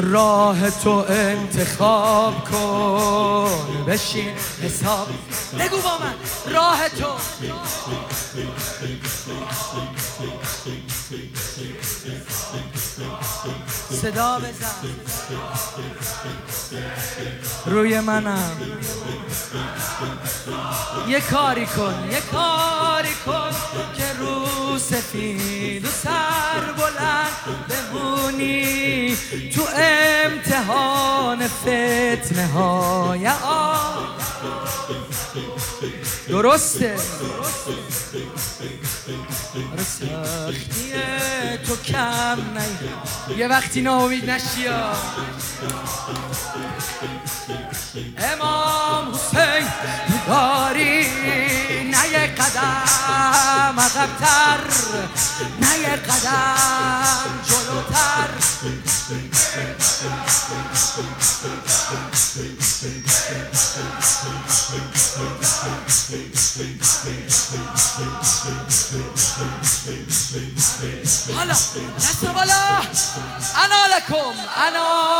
راه تو انتخاب کن. بشین حساب. بگو با من راه تو. صدا بزن. روی منم. یه کاری کن یه کاری کن که رو سفید و سر بلند بمونی. تو امتحان فتنه های درسته. آره سختیه. تو کم نی. یه وقتی ناامید نشی امام حسین داری نه یه قدم عقبتر. نه یه قدم حالا دست بالا انا لکم انا